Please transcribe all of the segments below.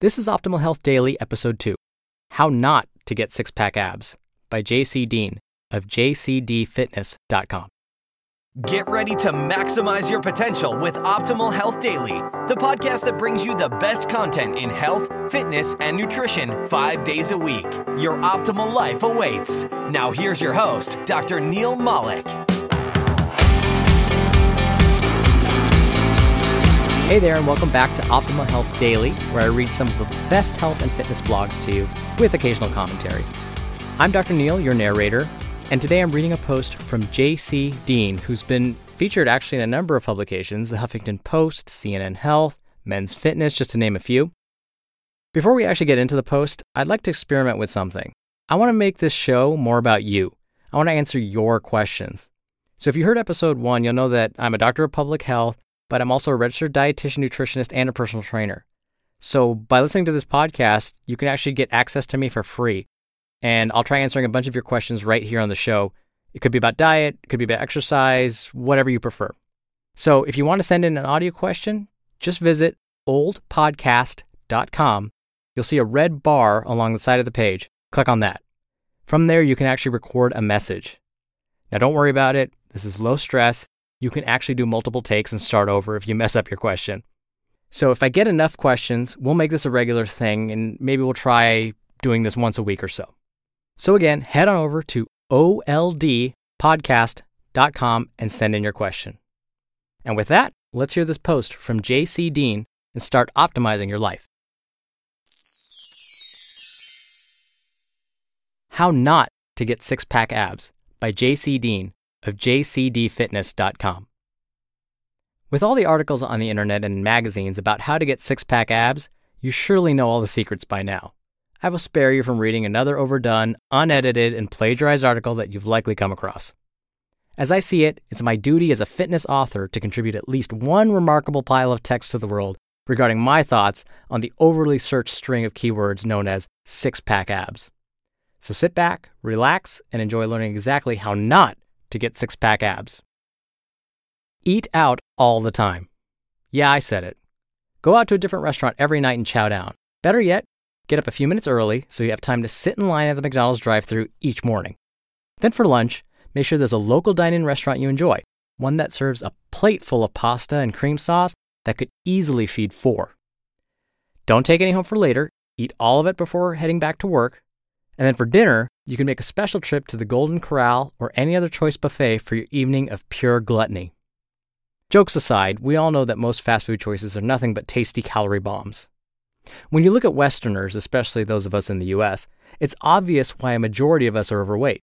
This is Optimal Health Daily, Episode 2 How Not to Get Six Pack Abs by JC Deen of jcdfitness.com. Get ready to maximize your potential with Optimal Health Daily, the podcast that brings you the best content in health, fitness, and nutrition five days a week. Your optimal life awaits. Now, here's your host, Dr. Neal Malik. Hey there, and welcome back to Optimal Health Daily, where I read some of the best health and fitness blogs to you with occasional commentary. I'm Dr. Neal, your narrator, and today I'm reading a post from JC Deen, who's been featured actually in a number of publications the Huffington Post, CNN Health, Men's Fitness, just to name a few. Before we actually get into the post, I'd like to experiment with something. I want to make this show more about you. I want to answer your questions. So if you heard episode one, you'll know that I'm a doctor of public health but I'm also a registered dietitian, nutritionist, and a personal trainer. So by listening to this podcast, you can actually get access to me for free. And I'll try answering a bunch of your questions right here on the show. It could be about diet, it could be about exercise, whatever you prefer. So if you want to send in an audio question, just visit oldpodcast.com. You'll see a red bar along the side of the page. Click on that. From there, you can actually record a message. Now, don't worry about it. This is low stress you can actually do multiple takes and start over if you mess up your question. So if I get enough questions, we'll make this a regular thing and maybe we'll try doing this once a week or so. So again, head on over to oldpodcast.com and send in your question. And with that, let's hear this post from JC Deen and start optimizing your life. How Not to Get Six Pack Abs by JC Deen of jcdfitness.com. With all the articles on the internet and magazines about how to get six pack abs, you surely know all the secrets by now. I will spare you from reading another overdone, unedited, and plagiarized article that you've likely come across. As I see it, it's my duty as a fitness author to contribute at least one remarkable pile of text to the world regarding my thoughts on the overly searched string of keywords known as six pack abs. So sit back, relax, and enjoy learning exactly how not to get six pack abs. Eat out all the time. Yeah, I said it. Go out to a different restaurant every night and chow down. Better yet, get up a few minutes early so you have time to sit in line at the McDonald's drive through each morning. Then for lunch, make sure there's a local dine in restaurant you enjoy, one that serves a plate full of pasta and cream sauce that could easily feed four. Don't take any home for later, eat all of it before heading back to work, and then for dinner, you can make a special trip to the Golden Corral or any other choice buffet for your evening of pure gluttony. Jokes aside, we all know that most fast food choices are nothing but tasty calorie bombs. When you look at Westerners, especially those of us in the US, it's obvious why a majority of us are overweight.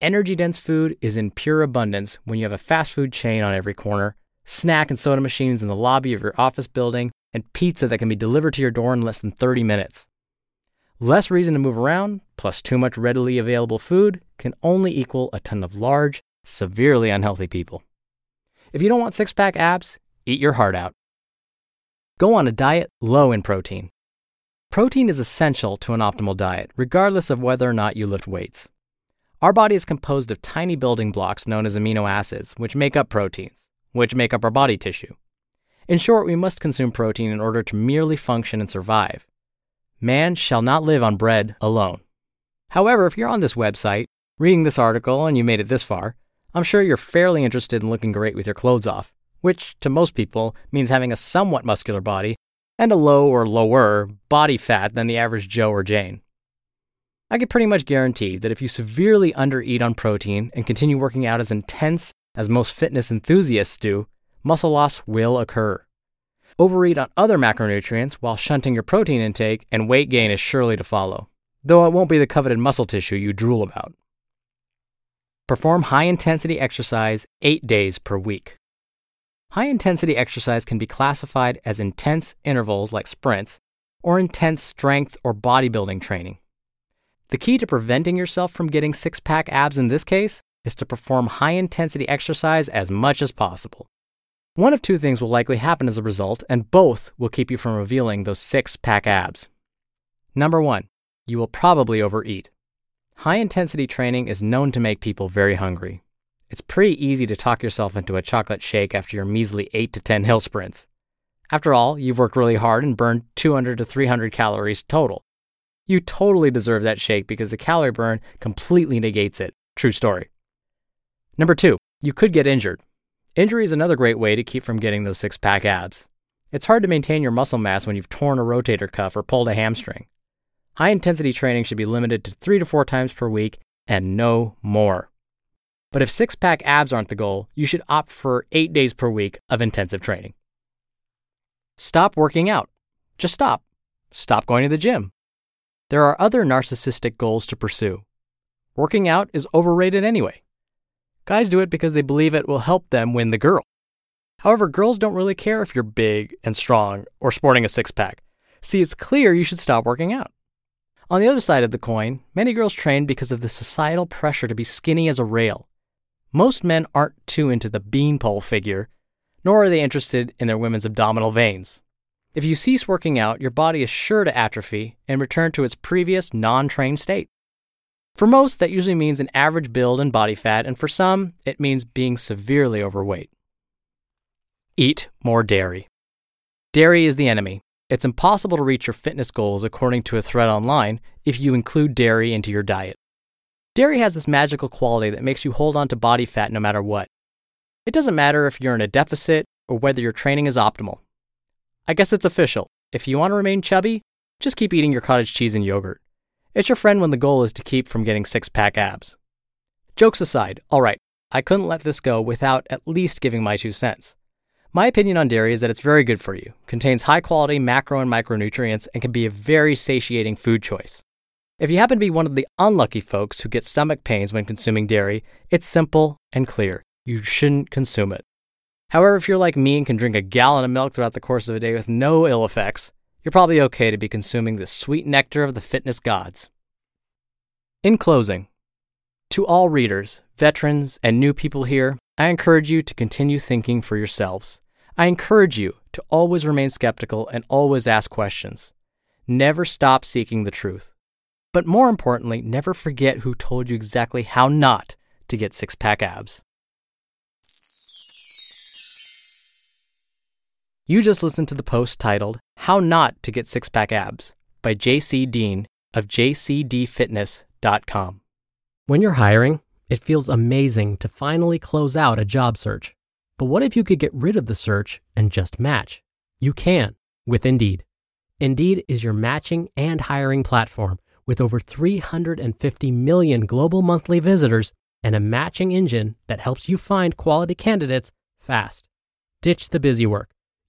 Energy dense food is in pure abundance when you have a fast food chain on every corner, snack and soda machines in the lobby of your office building, and pizza that can be delivered to your door in less than 30 minutes. Less reason to move around, plus too much readily available food, can only equal a ton of large, severely unhealthy people. If you don't want six pack abs, eat your heart out. Go on a diet low in protein. Protein is essential to an optimal diet, regardless of whether or not you lift weights. Our body is composed of tiny building blocks known as amino acids, which make up proteins, which make up our body tissue. In short, we must consume protein in order to merely function and survive. Man shall not live on bread alone. However, if you're on this website, reading this article, and you made it this far, I'm sure you're fairly interested in looking great with your clothes off, which to most people means having a somewhat muscular body and a low or lower body fat than the average Joe or Jane. I can pretty much guarantee that if you severely undereat on protein and continue working out as intense as most fitness enthusiasts do, muscle loss will occur. Overeat on other macronutrients while shunting your protein intake, and weight gain is surely to follow, though it won't be the coveted muscle tissue you drool about. Perform high intensity exercise eight days per week. High intensity exercise can be classified as intense intervals like sprints or intense strength or bodybuilding training. The key to preventing yourself from getting six pack abs in this case is to perform high intensity exercise as much as possible. One of two things will likely happen as a result, and both will keep you from revealing those six pack abs. Number one, you will probably overeat. High intensity training is known to make people very hungry. It's pretty easy to talk yourself into a chocolate shake after your measly 8 to 10 hill sprints. After all, you've worked really hard and burned 200 to 300 calories total. You totally deserve that shake because the calorie burn completely negates it. True story. Number two, you could get injured. Injury is another great way to keep from getting those six pack abs. It's hard to maintain your muscle mass when you've torn a rotator cuff or pulled a hamstring. High intensity training should be limited to three to four times per week and no more. But if six pack abs aren't the goal, you should opt for eight days per week of intensive training. Stop working out. Just stop. Stop going to the gym. There are other narcissistic goals to pursue. Working out is overrated anyway. Guys do it because they believe it will help them win the girl. However, girls don't really care if you're big and strong or sporting a six pack. See, it's clear you should stop working out. On the other side of the coin, many girls train because of the societal pressure to be skinny as a rail. Most men aren't too into the beanpole figure, nor are they interested in their women's abdominal veins. If you cease working out, your body is sure to atrophy and return to its previous non trained state. For most, that usually means an average build and body fat, and for some, it means being severely overweight. Eat more dairy. Dairy is the enemy. It's impossible to reach your fitness goals according to a thread online if you include dairy into your diet. Dairy has this magical quality that makes you hold on to body fat no matter what. It doesn't matter if you're in a deficit or whether your training is optimal. I guess it's official. If you want to remain chubby, just keep eating your cottage cheese and yogurt. It's your friend when the goal is to keep from getting six pack abs. Jokes aside, alright, I couldn't let this go without at least giving my two cents. My opinion on dairy is that it's very good for you, contains high quality macro and micronutrients, and can be a very satiating food choice. If you happen to be one of the unlucky folks who get stomach pains when consuming dairy, it's simple and clear. You shouldn't consume it. However, if you're like me and can drink a gallon of milk throughout the course of a day with no ill effects, you're probably okay to be consuming the sweet nectar of the fitness gods. In closing, to all readers, veterans, and new people here, I encourage you to continue thinking for yourselves. I encourage you to always remain skeptical and always ask questions. Never stop seeking the truth. But more importantly, never forget who told you exactly how not to get six pack abs. You just listened to the post titled How Not to Get Six Pack Abs by JC Deen of jcdfitness.com. When you're hiring, it feels amazing to finally close out a job search. But what if you could get rid of the search and just match? You can with Indeed. Indeed is your matching and hiring platform with over 350 million global monthly visitors and a matching engine that helps you find quality candidates fast. Ditch the busy work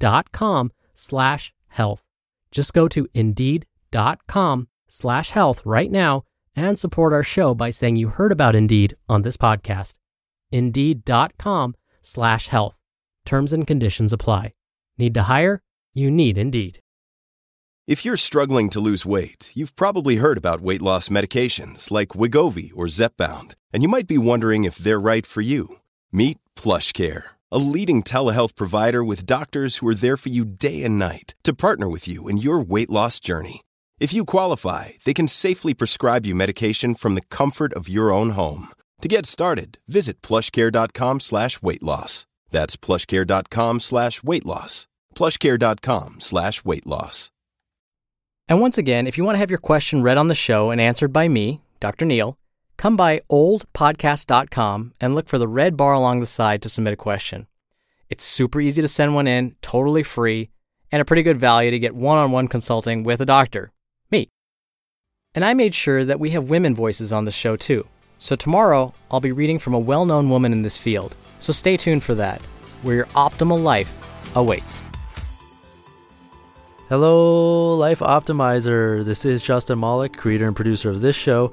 indeed.com slash health. Just go to indeed.com slash health right now and support our show by saying you heard about Indeed on this podcast. Indeed.com slash health. Terms and conditions apply. Need to hire? You need Indeed. If you're struggling to lose weight, you've probably heard about weight loss medications like Wegovy or Zepbound, and you might be wondering if they're right for you. Meet PlushCare a leading telehealth provider with doctors who are there for you day and night to partner with you in your weight loss journey. If you qualify, they can safely prescribe you medication from the comfort of your own home. To get started, visit plushcare.com slash weight loss. That's plushcare.com slash weight loss. plushcare.com slash weight loss. And once again, if you want to have your question read on the show and answered by me, Dr. Neal, come by oldpodcast.com and look for the red bar along the side to submit a question. It's super easy to send one in, totally free, and a pretty good value to get one on one consulting with a doctor, me. And I made sure that we have women voices on the show too. So tomorrow, I'll be reading from a well known woman in this field. So stay tuned for that, where your optimal life awaits. Hello, Life Optimizer. This is Justin Malik, creator and producer of this show